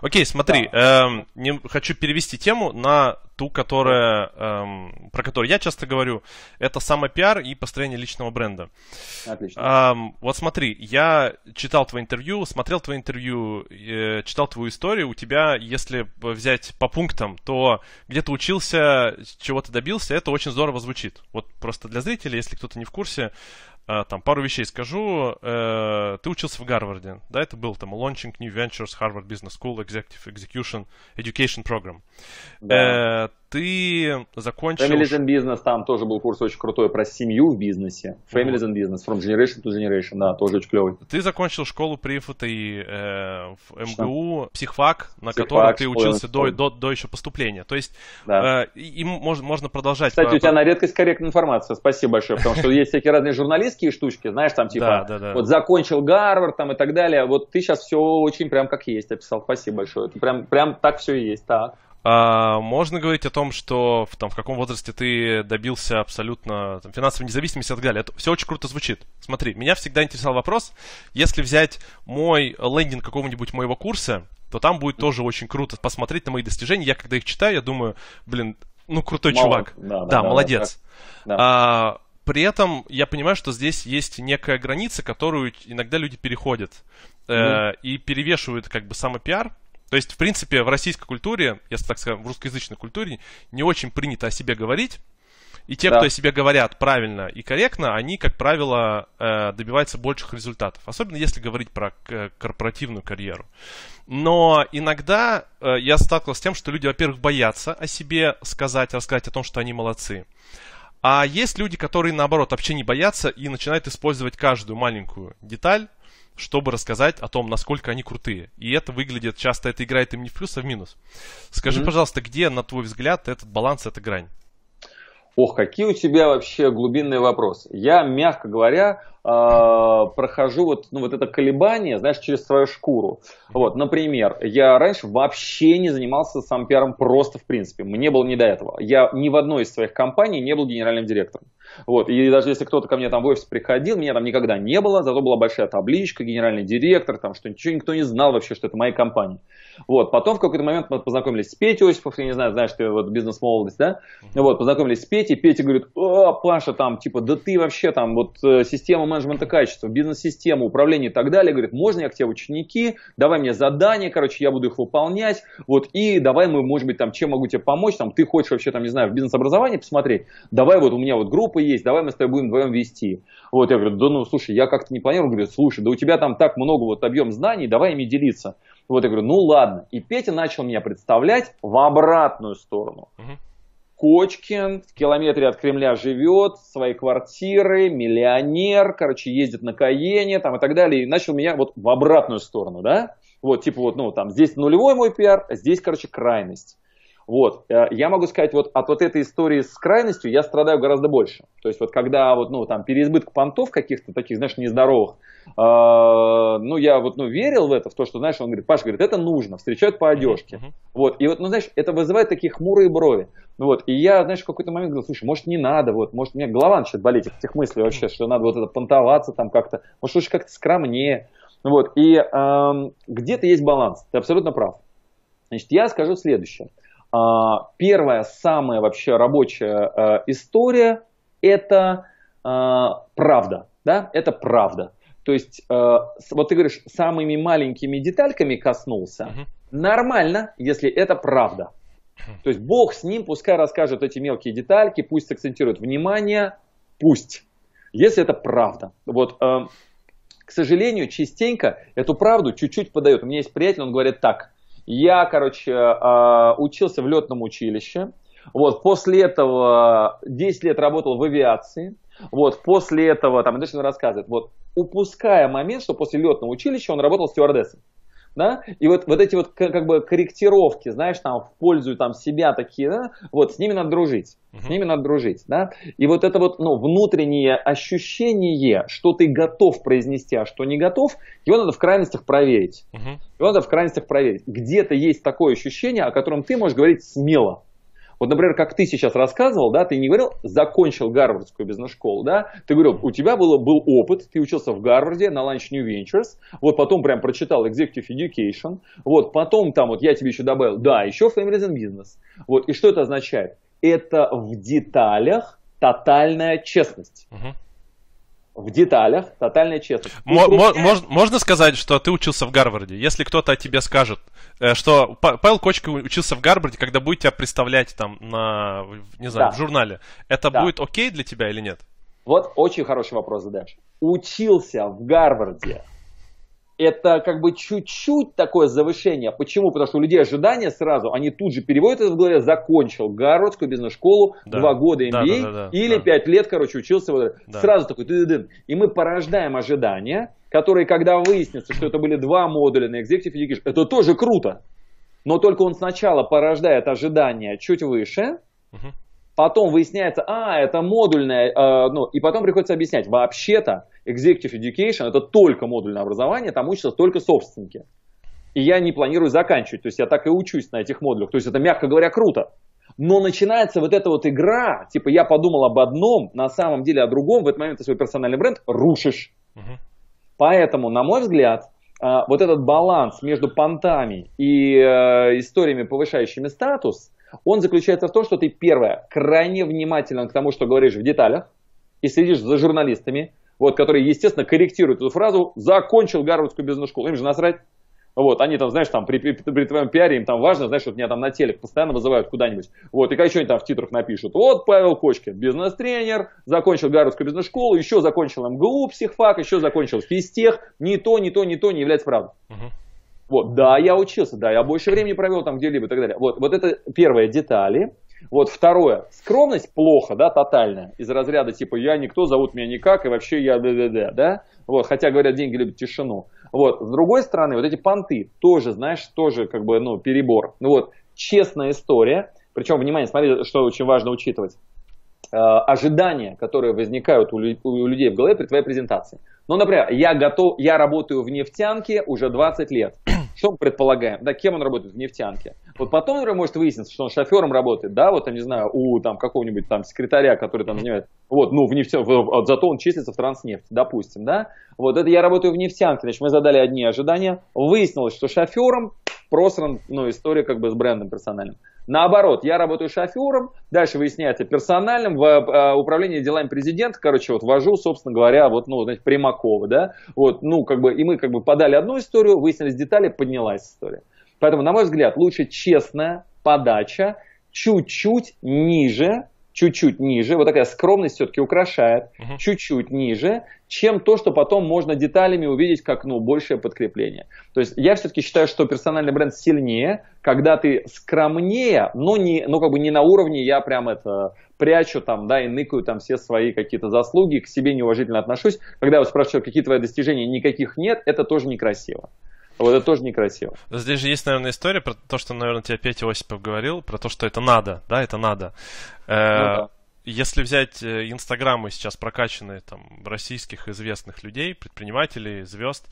Окей, смотри, эм, не, хочу перевести тему на ту, которая, эм, про которую я часто говорю. Это самопиар и построение личного бренда. Отлично. Эм, вот смотри, я читал твое интервью, смотрел твое интервью, э, читал твою историю. У тебя, если взять по пунктам, то где ты учился, чего ты добился, это очень здорово звучит. Вот просто для зрителей, если кто-то не в курсе, Uh, там пару вещей скажу. Uh, ты учился в Гарварде, да, это был там Launching New Ventures, Harvard Business School, Executive Execution Education Program. Да. Uh, ты закончил... Families and Business, там тоже был курс очень крутой про семью в бизнесе. Families and Business, from generation to generation, да, тоже очень клевый. Ты закончил школу при ФТИ э, в МГУ, психфак, на Психфак, котором ты учился до, до, до еще поступления. То есть, Да. э, и можно, можно продолжать. Кстати, по- у тебя на редкость корректная информация, спасибо большое, потому что есть всякие разные журналистские штучки, знаешь, там типа, Да, да, да. вот закончил Гарвард там и так далее, вот ты сейчас все очень прям как есть описал, спасибо большое, это прям, прям так все и есть, так. А, можно говорить о том, что в, там, в каком возрасте ты добился абсолютно там, финансовой независимости и так далее. Это все очень круто звучит. Смотри, меня всегда интересовал вопрос, если взять мой лендинг какого-нибудь моего курса, то там будет тоже очень круто посмотреть на мои достижения. Я когда их читаю, я думаю, блин, ну крутой Мало- чувак. да, да, да, молодец. да. А, при этом я понимаю, что здесь есть некая граница, которую иногда люди переходят э, и перевешивают как бы самопиар. То есть, в принципе, в российской культуре, если так скажем, в русскоязычной культуре, не очень принято о себе говорить. И те, Да. кто о себе говорят правильно и корректно, они, как правило, э, добиваются больших результатов. Особенно если говорить про к- корпоративную карьеру. Но иногда э, я сталкивался с тем, что люди, во-первых, боятся о себе сказать, рассказать о том, что они молодцы. А есть люди, которые, наоборот, вообще не боятся и начинают использовать каждую маленькую деталь, чтобы рассказать о том, насколько они крутые. И это выглядит, часто это играет им не в плюс, а в минус. Скажи, Мгм. пожалуйста, где, на твой взгляд, этот баланс, эта грань? Ох, какие у тебя вообще глубинные вопросы. Я, мягко говоря, э, прохожу вот, ну, вот это колебание, знаешь, через свою шкуру. Вот, например, я раньше вообще не занимался сам пиаром просто в принципе. Мне было не до этого. Я ни в одной из своих компаний не был генеральным директором. Вот, и даже если кто-то ко мне там в офис приходил, меня там никогда не было, зато была большая табличка, генеральный директор, там, что ничего никто не знал вообще, что это моя компания. Вот, потом в какой-то момент мы познакомились с Петей Осипов, я не знаю, знаешь, ты вот бизнес-молодость, да? Вот, познакомились с Петей, Петя говорит, о, Паша, там, типа, да ты вообще там, вот, э, система менеджмента качества, бизнес-система, управление и так далее, говорит, можно я к тебе в ученики, давай мне задания, короче, я буду их выполнять, вот, и давай мы, может быть, там, чем могу тебе помочь, там, ты хочешь вообще, там, не знаю, в бизнес-образовании посмотреть, давай вот у меня вот группа есть, давай мы с тобой будем вдвоем вести. Вот, я говорю, да ну, слушай, я как-то не планирую, говорю, слушай, да у тебя там так много вот объем знаний, давай ими делиться. Вот я говорю, ну ладно. И Петя начал меня представлять в обратную сторону. Кочкин в километре от Кремля живет, своей квартиры, миллионер, короче, ездит на Каене там и так далее. И начал меня вот в обратную сторону, да? Вот, типа вот, ну, там, здесь нулевой мой пиар, а здесь, короче, крайность. Вот, э, я могу сказать, вот от вот этой истории с крайностью я страдаю гораздо больше. То есть вот когда вот, ну, там, переизбыток понтов каких-то таких, знаешь, нездоровых, э, ну, я вот, ну, верил в это, в то, что, знаешь, он говорит, Паша, говорит, это нужно, встречают по одежке. Мгм. Вот, и вот, ну, знаешь, это вызывает такие хмурые брови. Вот, и я, знаешь, в какой-то момент говорил, слушай, может, не надо, вот, может, у меня голова начинает болеть от этих мыслей вообще, что надо вот это понтоваться там как-то, может, лучше как-то скромнее. Вот, и эм, где-то есть баланс, ты абсолютно прав. Значит, я скажу следующее. А, Первая, самая вообще рабочая э, история – это э, правда, да, это правда. То есть, э, вот ты говоришь, самыми маленькими детальками коснулся, нормально, если это правда. То есть Бог с ним, пускай расскажет эти мелкие детальки, пусть акцентирует внимание, пусть, если это правда. Вот, э, к сожалению, частенько эту правду чуть-чуть подает. У меня есть приятель, он говорит так. Я, короче, э, учился в летном училище. Вот, после этого 10 лет работал в авиации. Вот, после этого, там, дальше он рассказывает, вот, упуская момент, что после летного училища он работал стюардессом. Да, и вот, вот эти вот как бы корректировки, знаешь, там в пользу там себя такие, да, вот с ними надо дружить, uh-huh. с ними надо дружить, да, и вот это вот, ну, внутреннее ощущение, что ты готов произнести, а что не готов, его надо в крайностях проверить, uh-huh. его надо в крайностях проверить. Где-то есть такое ощущение, о котором ты можешь говорить смело, вот, например, как ты сейчас рассказывал, да, ты не говорил, закончил Гарвардскую бизнес-школу, да, ты говорил, у тебя было, был опыт, ты учился в Гарварде на Lunch New Ventures, вот потом прям прочитал Executive Education, вот потом там вот я тебе еще добавил, да, еще Families and Business, вот, и что это означает? Это в деталях тотальная честность. Uh-huh в деталях, тотальная честность. М- мож, можно сказать, что ты учился в Гарварде? Если кто-то о тебе скажет, э, что Павел Кочка учился в Гарварде, когда будет тебя представлять там на, не знаю, да. в журнале, это да. будет окей для тебя или нет? Вот очень хороший вопрос задаешь. Учился в Гарварде это как бы чуть-чуть такое завышение. Почему? Потому что у людей ожидания сразу, они тут же переводят это в голове, закончил Гарвардскую бизнес-школу, да. два года MBA, да, да, да, да, или да. пять лет, короче, учился. Вот, да. Сразу такой, ты -ды -ды. и мы порождаем ожидания, которые, когда выяснится, что это были два модуля на Executive Education, это тоже круто. Но только он сначала порождает ожидания чуть выше, угу. потом выясняется, а, это модульное, э, ну, и потом приходится объяснять, вообще-то, Executive Education это только модульное образование, там учатся только собственники. И я не планирую заканчивать, то есть я так и учусь на этих модулях. То есть это, мягко говоря, круто. Но начинается вот эта вот игра, типа я подумал об одном, на самом деле о другом, в этот момент ты свой персональный бренд рушишь. Угу. Поэтому, на мой взгляд, а, вот этот баланс между понтами и э, историями, повышающими статус, он заключается в том, что ты, первое, крайне внимателен к тому, что говоришь в деталях, и следишь за журналистами, вот, которые, естественно, корректируют эту фразу «закончил Гарвардскую бизнес-школу». Им же насрать. Вот, они там, знаешь, там при, при, при твоем пиаре им там важно, знаешь, вот меня там на телек постоянно вызывают куда-нибудь. Вот, и еще они там в титрах напишут. Вот Павел Кочкин, бизнес-тренер, закончил Гарвардскую бизнес-школу, еще закончил МГУ, психфак, еще закончил физтех. Ни то, ни то, ни то не является правдой. Uh-huh. Вот, да, я учился, да, я больше времени провел там где-либо и так далее. Вот, вот это первые детали. Вот второе. Скромность плохо, да, тотальная. Из разряда типа я никто, зовут меня никак, и вообще я да, да, Вот, хотя говорят, деньги любят тишину. Вот. С другой стороны, вот эти понты тоже, знаешь, тоже как бы, ну, перебор. Ну вот, честная история. Причем, внимание, смотри, что очень важно учитывать. Э, ожидания, которые возникают у, у людей в голове при твоей презентации. Ну, например, я готов, я работаю в нефтянке уже 20 лет. Что мы предполагаем? Да, кем он работает в нефтянке? Вот потом, например, может выясниться, что он шофером работает, да, вот, там, не знаю, у там какого-нибудь там секретаря, который там занимает, вот, ну, в нефтянке, зато он числится в транснефть, допустим, да. Вот это я работаю в нефтянке, значит, мы задали одни ожидания, выяснилось, что шофером просран, ну, история как бы с брендом персональным. Наоборот, я работаю шофером, дальше выясняется персональным, в э, управлении делами президента, короче, вот вожу, собственно говоря, вот, ну, знаете, Примакова, да, вот, ну, как бы, и мы как бы подали одну историю, выяснились детали, поднялась история. Поэтому, на мой взгляд, лучше честная подача, чуть-чуть ниже, чуть-чуть ниже, вот такая скромность все-таки украшает, uh-huh. чуть-чуть ниже, чем то, что потом можно деталями увидеть как ну, большее подкрепление. То есть я все-таки считаю, что персональный бренд сильнее, когда ты скромнее, но, не, но как бы не на уровне я прям это прячу там, да, и ныкаю там все свои какие-то заслуги, к себе неуважительно отношусь. Когда я спрашиваю, какие твои достижения, никаких нет, это тоже некрасиво. Вот это тоже некрасиво. Здесь же есть, наверное, история про то, что, наверное, тебе Петя Осипов говорил, про то, что это надо, да, это надо. Э, ну, да. Если взять э, инстаграмы сейчас прокачанные там российских известных людей, предпринимателей, звезд,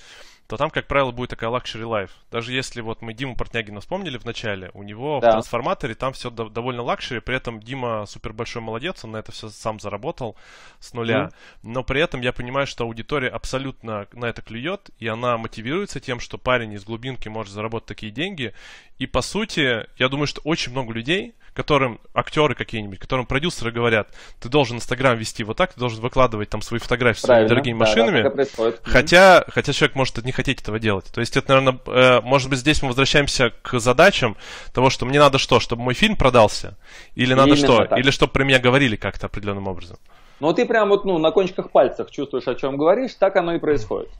то там, как правило, будет такая luxury life. Даже если вот мы Диму Портнягина вспомнили в начале, у него да. в трансформаторе там все до- довольно luxury, при этом Дима супер большой молодец, он на это все сам заработал с нуля. Mm. Но при этом я понимаю, что аудитория абсолютно на это клюет, и она мотивируется тем, что парень из глубинки может заработать такие деньги. И по сути, я думаю, что очень много людей, которым актеры какие-нибудь, которым продюсеры говорят, ты должен Инстаграм вести вот так, ты должен выкладывать там свои фотографии с своими дорогими да, машинами. Да, хотя, хотя человек может не хотеть этого делать. То есть это, наверное, э, может быть, здесь мы возвращаемся к задачам того, что мне надо что, чтобы мой фильм продался? Или надо Именно что? Так. Или чтобы про меня говорили как-то определенным образом? Ну, ты прям вот ну, на кончиках пальцев чувствуешь, о чем говоришь, так оно и происходит.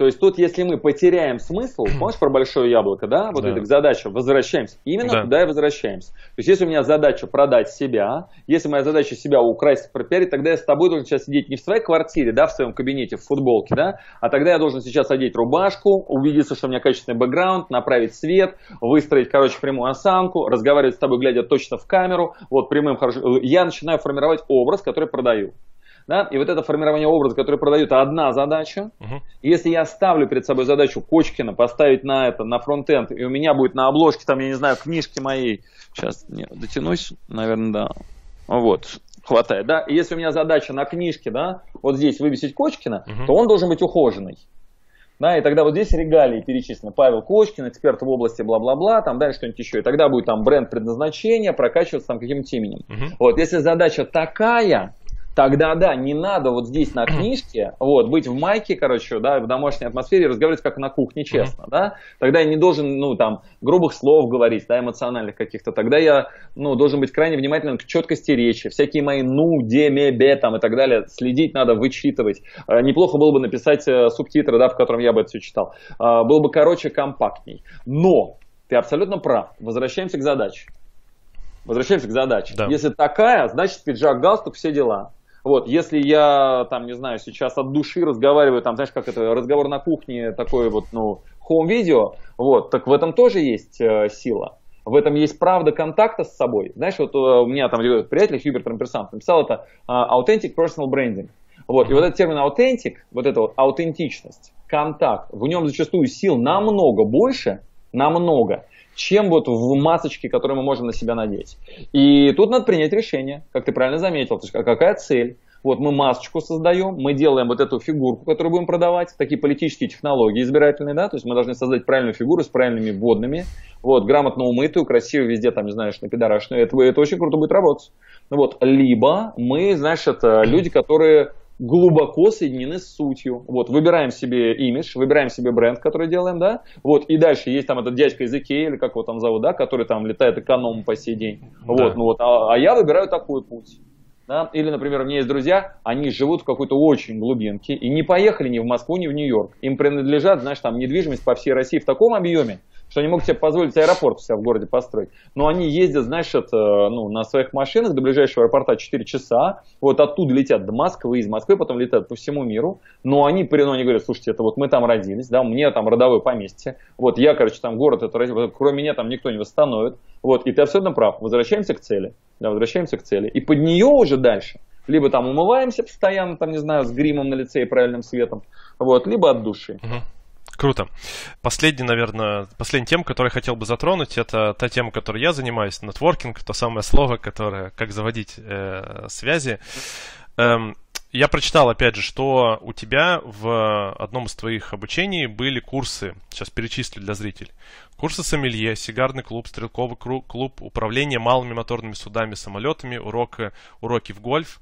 То есть тут, если мы потеряем смысл, помнишь про большое яблоко, да, вот да. эта задача, возвращаемся, именно да. туда и возвращаемся. То есть если у меня задача продать себя, если моя задача себя украсть, пропиарить, тогда я с тобой должен сейчас сидеть не в своей квартире, да, в своем кабинете, в футболке, да, а тогда я должен сейчас одеть рубашку, убедиться, что у меня качественный бэкграунд, направить свет, выстроить, короче, прямую осанку, разговаривать с тобой, глядя точно в камеру, вот прямым хорошо. Я начинаю формировать образ, который продаю. Да? И вот это формирование образа, который продают, одна задача. Угу. Если я ставлю перед собой задачу Кочкина поставить на это, на фронтенд, и у меня будет на обложке, там, я не знаю, книжки моей, сейчас не, дотянусь, наверное, да, вот, хватает, да, и если у меня задача на книжке, да, вот здесь вывесить Кочкина, угу. то он должен быть ухоженный. Да, и тогда вот здесь регалии перечислены. Павел Кочкин, эксперт в области бла-бла-бла, там дальше что-нибудь еще. И тогда будет там бренд предназначения, прокачиваться там каким-то именем. Uh-huh. Вот, если задача такая, тогда да, не надо вот здесь на книжке, вот, быть в майке, короче, да, в домашней атмосфере, разговаривать как на кухне, честно, mm-hmm. да, тогда я не должен, ну, там, грубых слов говорить, да, эмоциональных каких-то, тогда я, ну, должен быть крайне внимательным к четкости речи, всякие мои ну, де, ме, бе, там, и так далее, следить надо, вычитывать, э, неплохо было бы написать э, субтитры, да, в котором я бы это все читал, э, было бы короче, компактней, но, ты абсолютно прав, возвращаемся к задаче. Возвращаемся к задаче. Да. Если такая, значит пиджак, галстук, все дела. Вот, если я, там, не знаю, сейчас от души разговариваю, там, знаешь, как это, разговор на кухне, такой вот, ну, home-видео, вот, так в этом тоже есть э, сила. В этом есть правда контакта с собой. Знаешь, вот э, у меня там приятель Хьюберт Рамперсант написал это э, Authentic Personal Branding. Вот, и вот этот термин authentic, вот эта вот аутентичность, контакт, в нем зачастую сил намного больше, намного, чем вот в масочке, которую мы можем на себя надеть. И тут надо принять решение, как ты правильно заметил, то есть а какая цель. Вот мы масочку создаем, мы делаем вот эту фигурку, которую будем продавать, такие политические технологии избирательные, да, то есть мы должны создать правильную фигуру с правильными вводными, вот, грамотно умытую, красивую, везде там, не знаю, что на пидорашную, это, это очень круто будет работать. Вот, либо мы, знаешь, это люди, которые глубоко соединены с сутью. Вот, выбираем себе имидж, выбираем себе бренд, который делаем, да, вот, и дальше есть там этот дядька из Икеи, или как его там зовут, да, который там летает эконом по сей день, да. вот, ну вот, а, а я выбираю такой путь. Да? Или, например, у меня есть друзья, они живут в какой-то очень глубинке и не поехали ни в Москву, ни в Нью-Йорк. Им принадлежат, знаешь, там недвижимость по всей России в таком объеме, что они могут себе позволить аэропорт у себя в городе построить. Но они ездят, знаешь, это, ну, на своих машинах до ближайшего аэропорта 4 часа, вот оттуда летят до Москвы, из Москвы потом летят по всему миру, но они, ну, они говорят, слушайте, это вот мы там родились, да, мне там родовое поместье, вот я, короче, там город, это, кроме меня там никто не восстановит, вот, и ты абсолютно прав, возвращаемся к цели, да, возвращаемся к цели, и под нее уже дальше. Либо там умываемся постоянно, там, не знаю, с гримом на лице и правильным светом, вот, либо от души. Uh-huh. Круто. Последний, наверное, последняя тема, которую я хотел бы затронуть, это та тема, которой я занимаюсь, нетворкинг, то самое слово, которое, как заводить э, связи. Эм, я прочитал, опять же, что у тебя в одном из твоих обучений были курсы, сейчас перечислю для зрителей. Курсы сомелье, сигарный клуб, стрелковый клуб, управление малыми моторными судами, самолетами, уроки, уроки в гольф.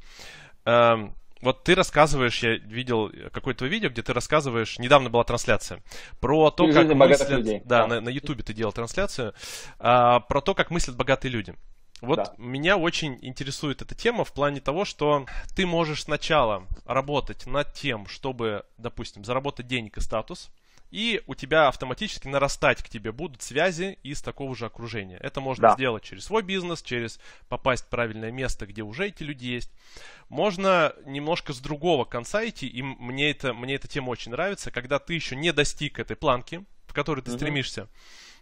Эм, вот ты рассказываешь, я видел какое-то видео, где ты рассказываешь, недавно была трансляция, про то, как мыслят, людей. да, да. на Ютубе ты делал трансляцию, а, про то, как мыслят богатые люди. Вот да. меня очень интересует эта тема в плане того, что ты можешь сначала работать над тем, чтобы, допустим, заработать денег и статус, и у тебя автоматически нарастать к тебе будут связи из такого же окружения. Это можно да. сделать через свой бизнес, через попасть в правильное место, где уже эти люди есть. Можно немножко с другого конца идти, и мне, это, мне эта тема очень нравится, когда ты еще не достиг этой планки, в которой ты угу. стремишься,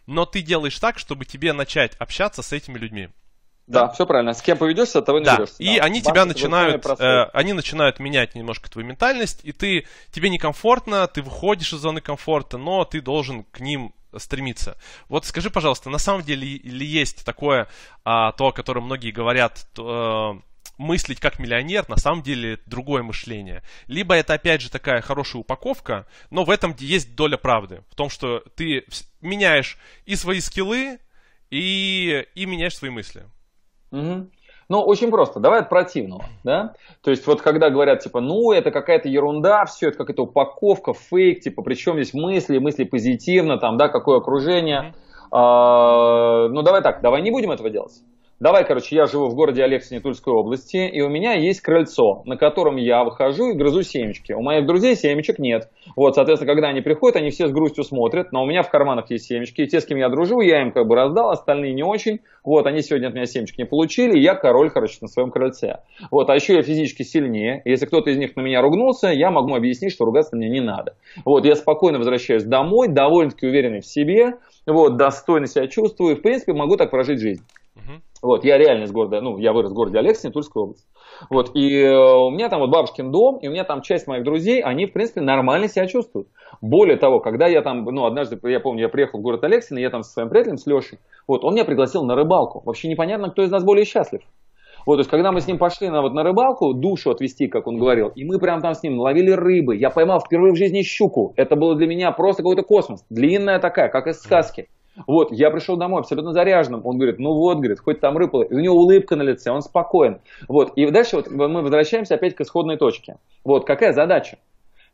но ты делаешь так, чтобы тебе начать общаться с этими людьми. Да, все правильно. С кем поведешься, того не да. ведешься. И да. они Банк тебя начинают, э, они начинают менять немножко твою ментальность, и ты, тебе некомфортно, ты выходишь из зоны комфорта, но ты должен к ним стремиться. Вот скажи, пожалуйста, на самом деле ли есть такое, а, то, о котором многие говорят, то, э, мыслить как миллионер, на самом деле другое мышление. Либо это опять же такая хорошая упаковка, но в этом есть доля правды. В том, что ты меняешь и свои скиллы, и, и меняешь свои мысли. Угу. Ну, очень просто. Давай от противного, да? То есть вот когда говорят, типа, ну, это какая-то ерунда, все, это какая-то упаковка, фейк, типа, причем здесь мысли, мысли позитивно, там, да, какое окружение. А, ну, давай так, давай не будем этого делать. Давай, короче, я живу в городе Алексине Тульской области, и у меня есть крыльцо, на котором я выхожу и грызу семечки. У моих друзей семечек нет. Вот, соответственно, когда они приходят, они все с грустью смотрят, но у меня в карманах есть семечки, и те, с кем я дружу, я им как бы раздал, остальные не очень. Вот, они сегодня от меня семечек не получили, и я король, короче, на своем крыльце. Вот, а еще я физически сильнее. Если кто-то из них на меня ругнулся, я могу объяснить, что ругаться мне не надо. Вот, я спокойно возвращаюсь домой, довольно-таки уверенный в себе, вот, достойно себя чувствую, в принципе, могу так прожить жизнь. Вот, я реально из города, ну, я вырос в городе Алексине, Тульской области. Вот, и э, у меня там вот бабушкин дом, и у меня там часть моих друзей, они, в принципе, нормально себя чувствуют. Более того, когда я там, ну, однажды, я помню, я приехал в город Алексин, и я там со своим приятелем, с Лешей, вот, он меня пригласил на рыбалку. Вообще непонятно, кто из нас более счастлив. Вот, то есть, когда мы с ним пошли на, вот, на рыбалку, душу отвести, как он говорил, и мы прям там с ним ловили рыбы, я поймал впервые в жизни щуку. Это было для меня просто какой-то космос. Длинная такая, как из сказки. Вот, я пришел домой абсолютно заряженным. Он говорит, ну вот, говорит, хоть там рыпало. И у него улыбка на лице, он спокоен. Вот, и дальше вот мы возвращаемся опять к исходной точке. Вот, какая задача?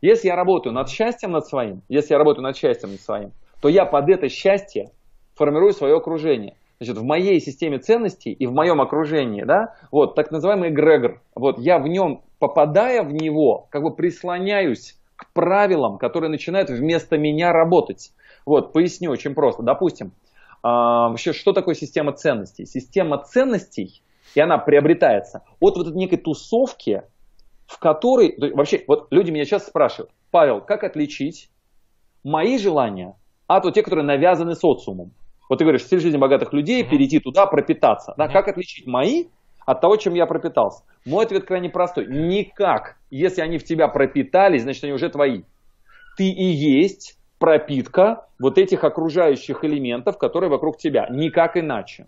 Если я работаю над счастьем над своим, если я работаю над счастьем над своим, то я под это счастье формирую свое окружение. Значит, в моей системе ценностей и в моем окружении, да, вот, так называемый эгрегор, вот, я в нем, попадая в него, как бы прислоняюсь к правилам, которые начинают вместо меня работать. Вот, поясню очень просто. Допустим, а, вообще, что такое система ценностей? Система ценностей, и она приобретается от вот этой некой тусовки, в которой... Вообще, вот люди меня сейчас спрашивают, Павел, как отличить мои желания от вот тех, которые навязаны социумом? Вот ты говоришь, стиль жизни богатых людей, перейти туда, пропитаться. Да, как отличить мои от того, чем я пропитался? Мой ответ крайне простой. Никак. Если они в тебя пропитались, значит, они уже твои. Ты и есть пропитка вот этих окружающих элементов, которые вокруг тебя. Никак иначе.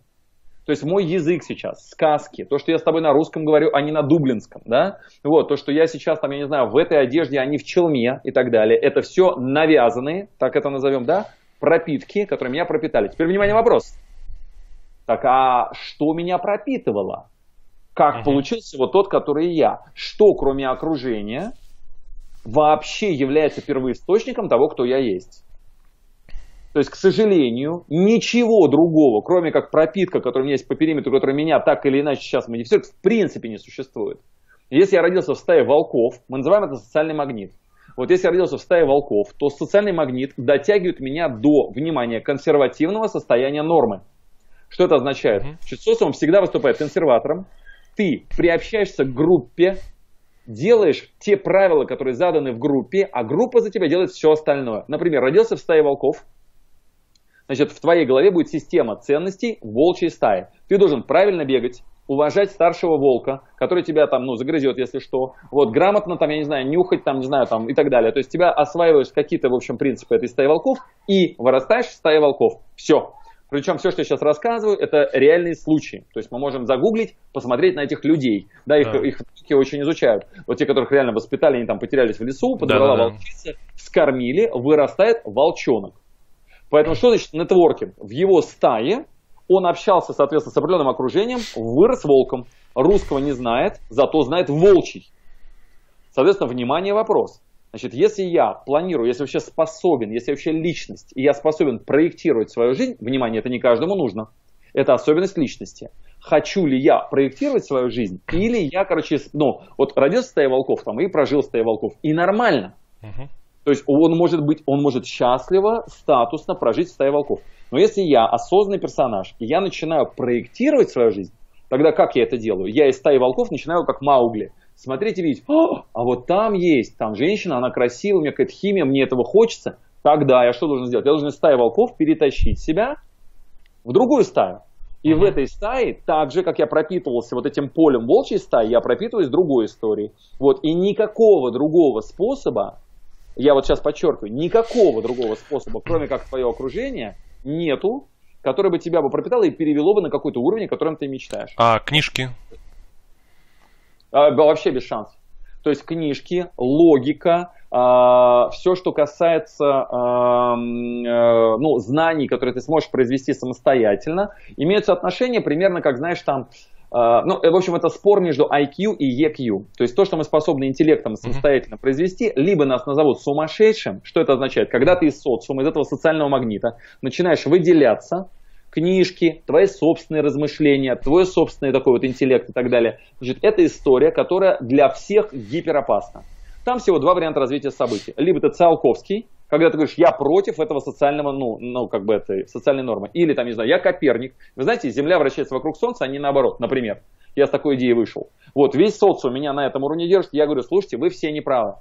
То есть мой язык сейчас, сказки, то, что я с тобой на русском говорю, а не на дублинском, да, вот, то, что я сейчас там, я не знаю, в этой одежде, а не в челме и так далее, это все навязанные, так это назовем, да, пропитки, которые меня пропитали. Теперь, внимание, вопрос. Так, а что меня пропитывало? Как uh-huh. получился вот тот, который я? Что, кроме окружения, вообще является первоисточником того, кто я есть. То есть, к сожалению, ничего другого, кроме как пропитка, которая у меня есть по периметру, которая меня так или иначе сейчас модифицирует, в принципе не существует. Если я родился в стае волков, мы называем это социальный магнит. Вот если я родился в стае волков, то социальный магнит дотягивает меня до, внимания, консервативного состояния нормы. Что это означает? Mm-hmm. Социум всегда выступает консерватором. Ты приобщаешься к группе, делаешь те правила, которые заданы в группе, а группа за тебя делает все остальное. Например, родился в стае волков, значит, в твоей голове будет система ценностей волчьей стаи. Ты должен правильно бегать, уважать старшего волка, который тебя там, ну, загрызет, если что. Вот, грамотно там, я не знаю, нюхать там, не знаю, там и так далее. То есть тебя осваиваешь какие-то, в общем, принципы этой стаи волков и вырастаешь в стае волков. Все. Причем все, что я сейчас рассказываю, это реальные случаи. То есть мы можем загуглить, посмотреть на этих людей. Да, их, да. их, очень изучают. Вот те, которых реально воспитали, они там потерялись в лесу, подобрала да, да, волчица, скормили, вырастает волчонок. Поэтому что значит нетворкинг? В его стае он общался, соответственно, с определенным окружением, вырос волком. Русского не знает, зато знает волчий. Соответственно, внимание, вопрос. Значит, если я планирую, если вообще способен, если вообще личность, и я способен проектировать свою жизнь, внимание, это не каждому нужно. Это особенность личности. Хочу ли я проектировать свою жизнь, или я, короче, ну, вот родился в стае волков там и прожил в стае волков, и нормально. То есть он может быть, он может счастливо, статусно прожить в стае волков. Но если я осознанный персонаж, и я начинаю проектировать свою жизнь, тогда как я это делаю? Я из стаи волков начинаю как Маугли – смотреть и видеть, а, а вот там есть, там женщина, она красивая, у меня какая-то химия, мне этого хочется, тогда я что должен сделать? Я должен из стаи волков перетащить себя в другую стаю. И в этой стае, так же, как я пропитывался вот этим полем волчьей стаи, я пропитываюсь другой историей. Вот, и никакого другого способа, я вот сейчас подчеркиваю, никакого другого способа, кроме как твое окружение, нету, которое бы тебя бы пропитало и перевело бы на какой-то уровень, о котором ты мечтаешь. А книжки? А, вообще без шансов. То есть книжки, логика, Uh, все, что касается uh, uh, ну, знаний, которые ты сможешь произвести самостоятельно, имеют соотношение примерно, как знаешь, там, ну, в общем, это спор между IQ и EQ. То есть то, что мы способны интеллектом самостоятельно произвести, либо нас назовут сумасшедшим. Что это означает? Когда ты из социума, из этого социального магнита начинаешь выделяться, книжки, твои собственные размышления, твой собственный такой вот интеллект и так далее. Значит, это история, которая для всех гиперопасна. Там всего два варианта развития событий. Либо ты Циолковский, когда ты говоришь, я против этого социального, ну, ну, как бы этой социальной нормы. Или там, не знаю, я Коперник. Вы знаете, Земля вращается вокруг Солнца, а не наоборот, например. Я с такой идеей вышел. Вот, весь социум меня на этом уровне держит. Я говорю, слушайте, вы все неправы.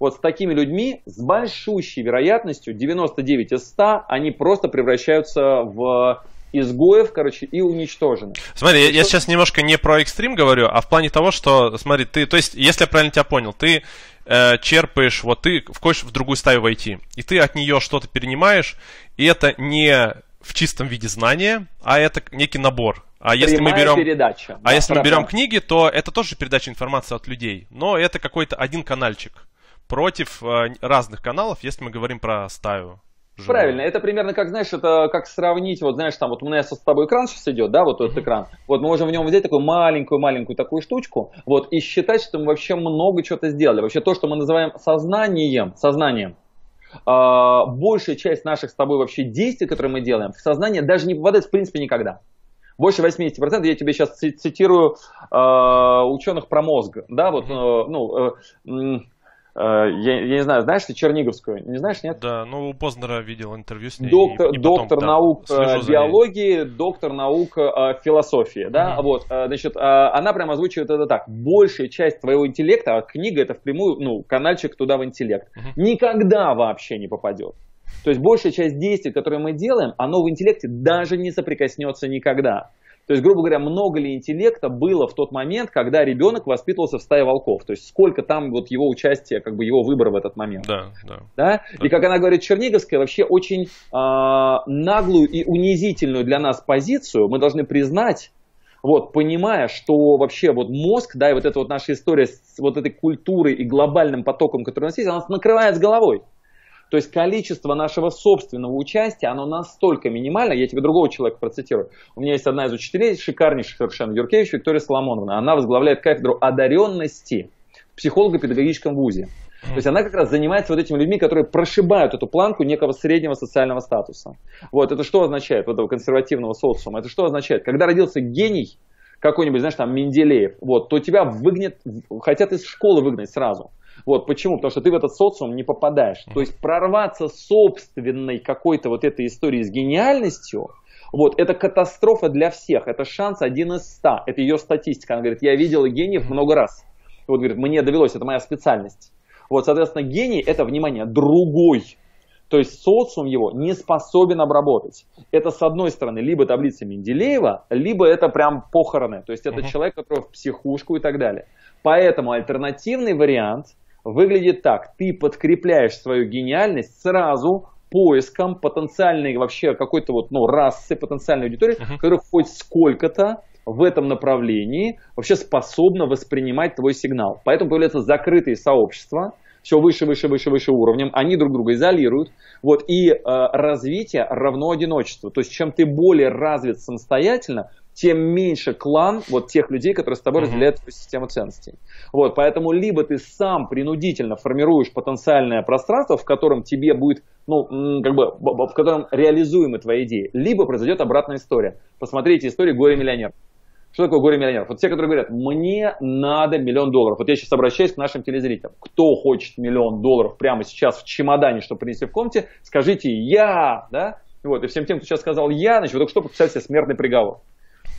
Вот с такими людьми с большущей вероятностью, 99 из 100, они просто превращаются в изгоев, короче, и уничтожены. Смотри, я, я сейчас немножко не про экстрим говорю, а в плане того, что, смотри, ты, то есть, если я правильно тебя понял, ты э, черпаешь, вот ты хочешь в другую стаю войти, и ты от нее что-то перенимаешь, и это не в чистом виде знания, а это некий набор. А если мы берем, передача. А да, если мы берем книги, то это тоже передача информации от людей, но это какой-то один канальчик против э, разных каналов, если мы говорим про стаю. Живую. Правильно, это примерно как, знаешь, это как сравнить, вот знаешь, там вот у меня с тобой экран сейчас идет, да, вот этот экран, вот мы можем в нем взять такую маленькую-маленькую такую штучку, вот, и считать, что мы вообще много чего-то сделали. Вообще то, что мы называем сознанием, сознанием, э, большая часть наших с тобой вообще действий, которые мы делаем, в сознание даже не попадает в принципе никогда. Больше 80%, я тебе сейчас цитирую э, ученых про мозг, да, вот, э, ну, Э, я, я не знаю, знаешь ты Черниговскую? Не знаешь, нет? Да, ну у Познера видел интервью с ней. Доктор, и, и потом, доктор да, наук э, биологии, доктор наук э, философии, да, угу. вот, э, значит, э, она прямо озвучивает это так. Большая часть твоего интеллекта, а книга это впрямую, ну, канальчик туда в интеллект, угу. никогда вообще не попадет. То есть большая часть действий, которые мы делаем, оно в интеллекте даже не соприкоснется никогда. То есть, грубо говоря, много ли интеллекта было в тот момент, когда ребенок воспитывался в стае волков? То есть, сколько там вот его участия, как бы его выбора в этот момент? Да, да. да? да. И как она говорит, Черниговская вообще очень э, наглую и унизительную для нас позицию мы должны признать, вот, понимая, что вообще вот мозг, да, и вот эта вот наша история с вот этой культурой и глобальным потоком, который у нас есть, она нас накрывает с головой. То есть количество нашего собственного участия, оно настолько минимально, я тебе другого человека процитирую. У меня есть одна из учителей, шикарнейших совершенно, Юркевич Виктория Соломоновна. Она возглавляет кафедру одаренности в психолого-педагогическом вузе. То есть она как раз занимается вот этими людьми, которые прошибают эту планку некого среднего социального статуса. Вот это что означает, вот этого консервативного социума? Это что означает? Когда родился гений, какой-нибудь, знаешь, там Менделеев, вот, то тебя выгнет, хотят из школы выгнать сразу. Вот почему? Потому что ты в этот социум не попадаешь. То есть прорваться собственной какой-то вот этой истории с гениальностью, вот, это катастрофа для всех. Это шанс один из ста. Это ее статистика. Она говорит, я видела гениев много раз. Вот, говорит, мне довелось, это моя специальность. Вот, соответственно, гений это, внимание, другой. То есть социум его не способен обработать. Это, с одной стороны, либо таблица Менделеева, либо это прям похороны. То есть это uh-huh. человек, который в психушку и так далее. Поэтому альтернативный вариант – выглядит так. Ты подкрепляешь свою гениальность сразу поиском потенциальной вообще какой-то вот, ну, расы, потенциальной аудитории, uh-huh. которая хоть сколько-то в этом направлении вообще способна воспринимать твой сигнал. Поэтому появляются закрытые сообщества, все выше, выше, выше, выше уровнем, они друг друга изолируют, вот, и э, развитие равно одиночеству. То есть, чем ты более развит самостоятельно, тем меньше клан вот тех людей, которые с тобой mm-hmm. разделяют твою систему ценностей. Вот, поэтому либо ты сам принудительно формируешь потенциальное пространство, в котором тебе будет, ну, как бы, в котором реализуемы твои идеи, либо произойдет обратная история. Посмотрите историю горе-миллионер. Что такое горе-миллионер? Вот те, которые говорят, мне надо миллион долларов. Вот я сейчас обращаюсь к нашим телезрителям. Кто хочет миллион долларов прямо сейчас в чемодане, чтобы принести в комнате, скажите «я», да? Вот, и всем тем, кто сейчас сказал «я», значит, вы только что подписали себе смертный приговор.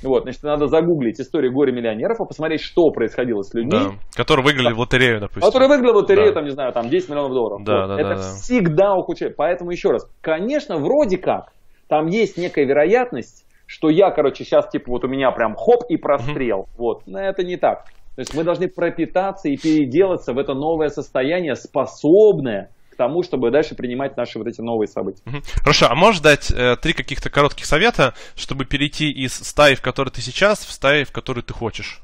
Вот, значит, надо загуглить историю горе-миллионеров и посмотреть, что происходило с людьми. Да, которые выиграли в лотерею, допустим. Которые выиграли в лотерею, да. там, не знаю, там 10 миллионов долларов. Да, вот. да, Это да, всегда ухудшает. Поэтому еще раз, конечно, вроде как, там есть некая вероятность, что я, короче, сейчас, типа, вот у меня прям хоп и прострел. Mm-hmm. Вот, но это не так. То есть мы должны пропитаться и переделаться в это новое состояние, способное тому, чтобы дальше принимать наши вот эти новые события. Хорошо, а можешь дать э, три каких-то коротких совета, чтобы перейти из стаи, в которой ты сейчас, в стаи, в которой ты хочешь?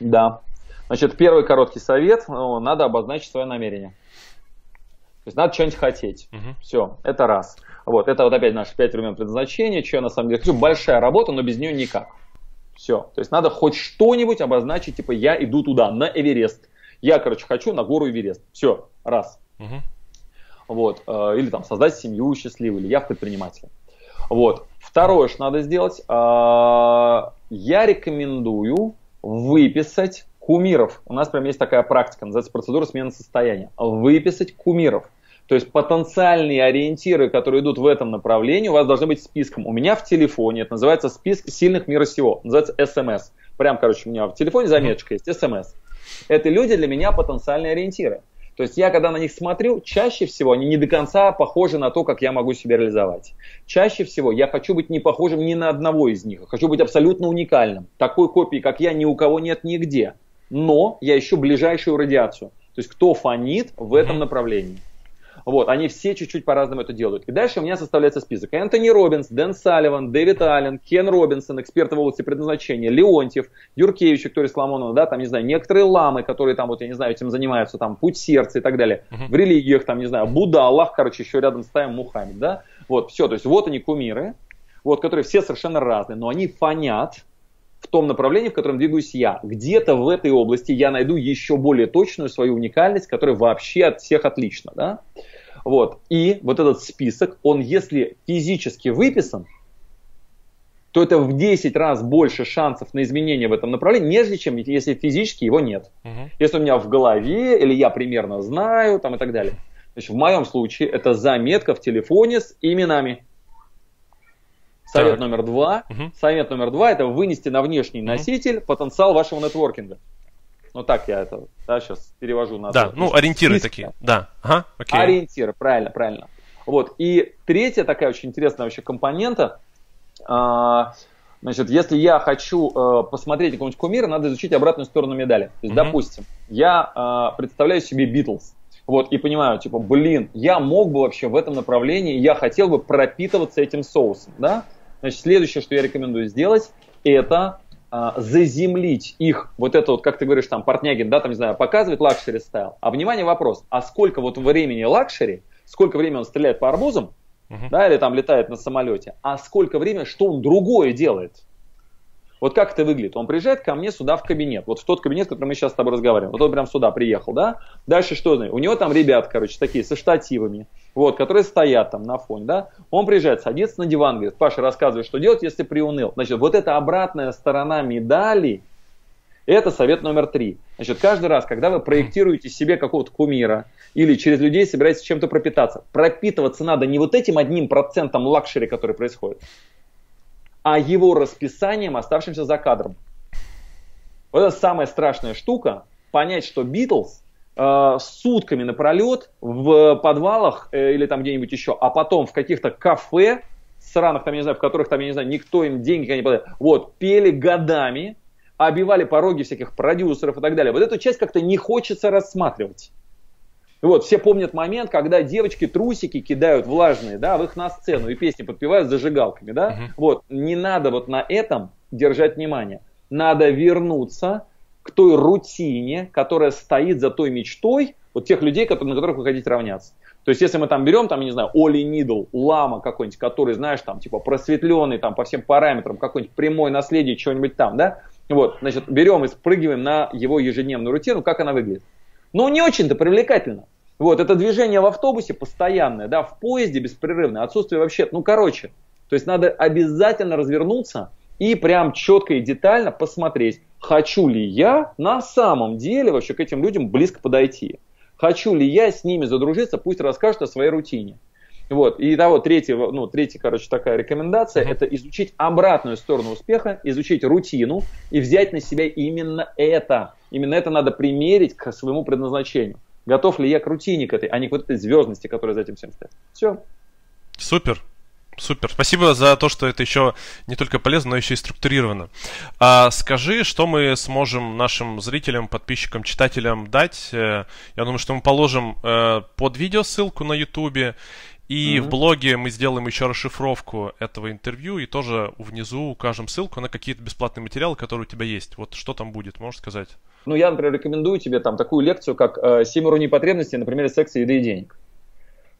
Да. Значит, первый короткий совет, ну, надо обозначить свое намерение. То есть надо что-нибудь хотеть. Угу. Все, это раз. Вот, это вот опять наши пять времен предназначения, что я на самом деле хочу. Большая работа, но без нее никак. Все. То есть надо хоть что-нибудь обозначить, типа я иду туда, на Эверест. Я, короче, хочу на гору Эверест. Все, раз. Угу. Вот, э, или там создать семью счастливую, или я в предпринимателе. Вот. Второе, что надо сделать, а, я рекомендую выписать кумиров. У нас прям есть такая практика, называется процедура смены состояния. Выписать кумиров. То есть потенциальные ориентиры, которые идут в этом направлении, у вас должны быть списком. У меня в телефоне, это называется список сильных мира сего, называется SMS. Прям, короче, у меня в телефоне заметочка есть, SMS. Это люди для меня потенциальные ориентиры. То есть я, когда на них смотрю, чаще всего они не до конца похожи на то, как я могу себя реализовать. Чаще всего я хочу быть не похожим ни на одного из них. Хочу быть абсолютно уникальным. Такой копии, как я, ни у кого нет нигде. Но я ищу ближайшую радиацию. То есть кто фонит в этом направлении. Вот, они все чуть-чуть по-разному это делают. И дальше у меня составляется список. Энтони Робинс, Дэн Салливан, Дэвид Аллен, Кен Робинсон, эксперты в области предназначения, Леонтьев, Юркевич, Виктория Соломонова, да, там, не знаю, некоторые ламы, которые там, вот, я не знаю, этим занимаются, там, путь сердца и так далее. Uh-huh. В религиях, там, не знаю, Будда, Аллах, короче, еще рядом ставим Мухаммед, да. Вот, все, то есть вот они кумиры, вот, которые все совершенно разные, но они фонят, в том направлении, в котором двигаюсь я. Где-то в этой области я найду еще более точную свою уникальность, которая вообще от всех отлична. Да? Вот. И вот этот список, он если физически выписан, то это в 10 раз больше шансов на изменения в этом направлении, нежели чем если физически его нет. Угу. Если у меня в голове, или я примерно знаю, там и так далее. Значит, в моем случае это заметка в телефоне с именами. Совет так. номер два. Угу. Совет номер два это вынести на внешний угу. носитель потенциал вашего нетворкинга. Ну так я это да, сейчас перевожу на. Да, ну ориентиры списка. такие. Да. Ага, окей. Ориентиры, правильно, правильно. Вот. И третья такая очень интересная вообще компонента. А, значит, если я хочу а, посмотреть какого-нибудь кумира, надо изучить обратную сторону медали. То есть, mm-hmm. допустим, я а, представляю себе Битлз. Вот, и понимаю, типа, блин, я мог бы вообще в этом направлении, я хотел бы пропитываться этим соусом, да? Значит, следующее, что я рекомендую сделать, это а, заземлить их, вот это вот, как ты говоришь, там, Портнягин, да, там, не знаю, показывает luxury style. А внимание, вопрос, а сколько вот времени luxury, сколько времени он стреляет по арбузам, uh-huh. да, или там летает на самолете, а сколько времени, что он другое делает? Вот как это выглядит? Он приезжает ко мне сюда в кабинет, вот в тот кабинет, в котором мы сейчас с тобой разговариваем. Вот он прям сюда приехал, да? Дальше что? У него там ребят, короче, такие со штативами, вот, которые стоят там на фоне, да? Он приезжает, садится на диван, говорит, Паша, рассказывай, что делать, если приуныл. Значит, вот эта обратная сторона медали, это совет номер три. Значит, каждый раз, когда вы проектируете себе какого-то кумира или через людей собираетесь чем-то пропитаться, пропитываться надо не вот этим одним процентом luxury, который происходит, а его расписанием, оставшимся за кадром. Вот это самая страшная штука, понять, что Битлз э, сутками напролет в подвалах э, или там где-нибудь еще, а потом в каких-то кафе, сраных там, я не знаю, в которых там, я не знаю, никто им деньги не подает, вот, пели годами, обивали пороги всяких продюсеров и так далее. Вот эту часть как-то не хочется рассматривать. Вот, все помнят момент, когда девочки трусики кидают влажные, да, в их на сцену и песни подпевают зажигалками, да. Uh-huh. Вот, не надо вот на этом держать внимание. Надо вернуться к той рутине, которая стоит за той мечтой вот тех людей, которые, на которых вы хотите равняться. То есть, если мы там берем, там, я не знаю, Оли Нидл, Лама какой-нибудь, который, знаешь, там, типа, просветленный, там, по всем параметрам, какой-нибудь прямой наследие, чего-нибудь там, да, вот, значит, берем и спрыгиваем на его ежедневную рутину, как она выглядит. Ну, не очень-то привлекательно. Вот, это движение в автобусе постоянное, да, в поезде беспрерывное, отсутствие вообще, ну, короче. То есть надо обязательно развернуться и прям четко и детально посмотреть, хочу ли я на самом деле вообще к этим людям близко подойти. Хочу ли я с ними задружиться, пусть расскажут о своей рутине. Вот. И того, третья, ну, третья, короче, такая рекомендация, это изучить обратную сторону успеха, изучить рутину и взять на себя именно это. Именно это надо примерить к своему предназначению. Готов ли я к рутине к этой, а не к вот этой звездности, которая за этим всем стоит. Все. Супер. Супер. Спасибо за то, что это еще не только полезно, но еще и структурировано. А скажи, что мы сможем нашим зрителям, подписчикам, читателям дать. Э, я думаю, что мы положим э, под видео ссылку на YouTube. И mm-hmm. в блоге мы сделаем еще расшифровку этого интервью и тоже внизу укажем ссылку на какие-то бесплатные материалы, которые у тебя есть. Вот что там будет, можешь сказать? Ну, я, например, рекомендую тебе там такую лекцию, как э, «Семь уровней потребностей на примере секса, еды и денег».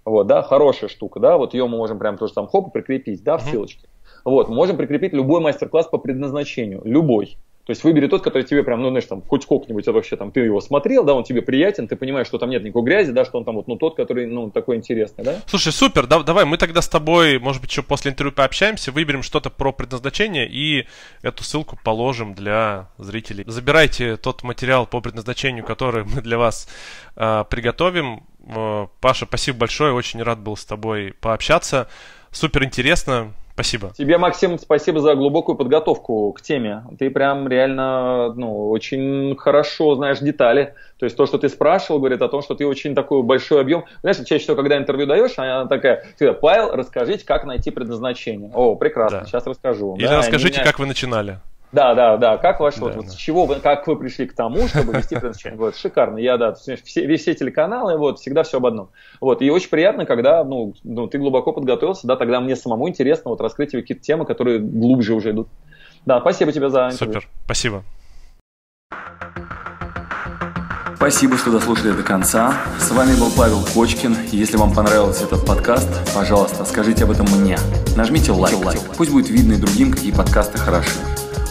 Вот, да, хорошая штука, да, вот ее мы можем прям тоже там хоп прикрепить, да, в ссылочке. Вот, можем прикрепить любой мастер-класс по предназначению, любой. То есть выбери тот, который тебе прям, ну, знаешь, там, хоть сколько-нибудь вообще там, ты его смотрел, да, он тебе приятен, ты понимаешь, что там нет никакой грязи, да, что он там вот, ну, тот, который, ну, такой интересный, да? Слушай, супер, да, давай, мы тогда с тобой, может быть, еще после интервью пообщаемся, выберем что-то про предназначение и эту ссылку положим для зрителей. Забирайте тот материал по предназначению, который мы для вас э, приготовим. Э, Паша, спасибо большое, очень рад был с тобой пообщаться. Супер интересно. Спасибо. Тебе, Максим, спасибо за глубокую подготовку к теме. Ты прям реально, ну, очень хорошо знаешь детали. То есть то, что ты спрашивал, говорит о том, что ты очень такой большой объем. Знаешь, чаще всего, когда интервью даешь, она такая, Павел, расскажите, как найти предназначение. О, прекрасно, да. сейчас расскажу. Или да, расскажите, меня... как вы начинали. Да, да, да. Как ваш да, вот, да. с чего вы, как вы пришли к тому, чтобы вести предназначение? Вот, шикарно. Я, да, все, все телеканалы, вот, всегда все об одном. Вот, и очень приятно, когда, ну, ну, ты глубоко подготовился, да, тогда мне самому интересно вот раскрыть какие-то темы, которые глубже уже идут. Да, спасибо тебе за интервью. Супер, спасибо. Спасибо, что дослушали до конца. С вами был Павел Кочкин. Если вам понравился этот подкаст, пожалуйста, скажите об этом мне. Нажмите лайк. лайк. Пусть будет видно и другим, какие подкасты хороши.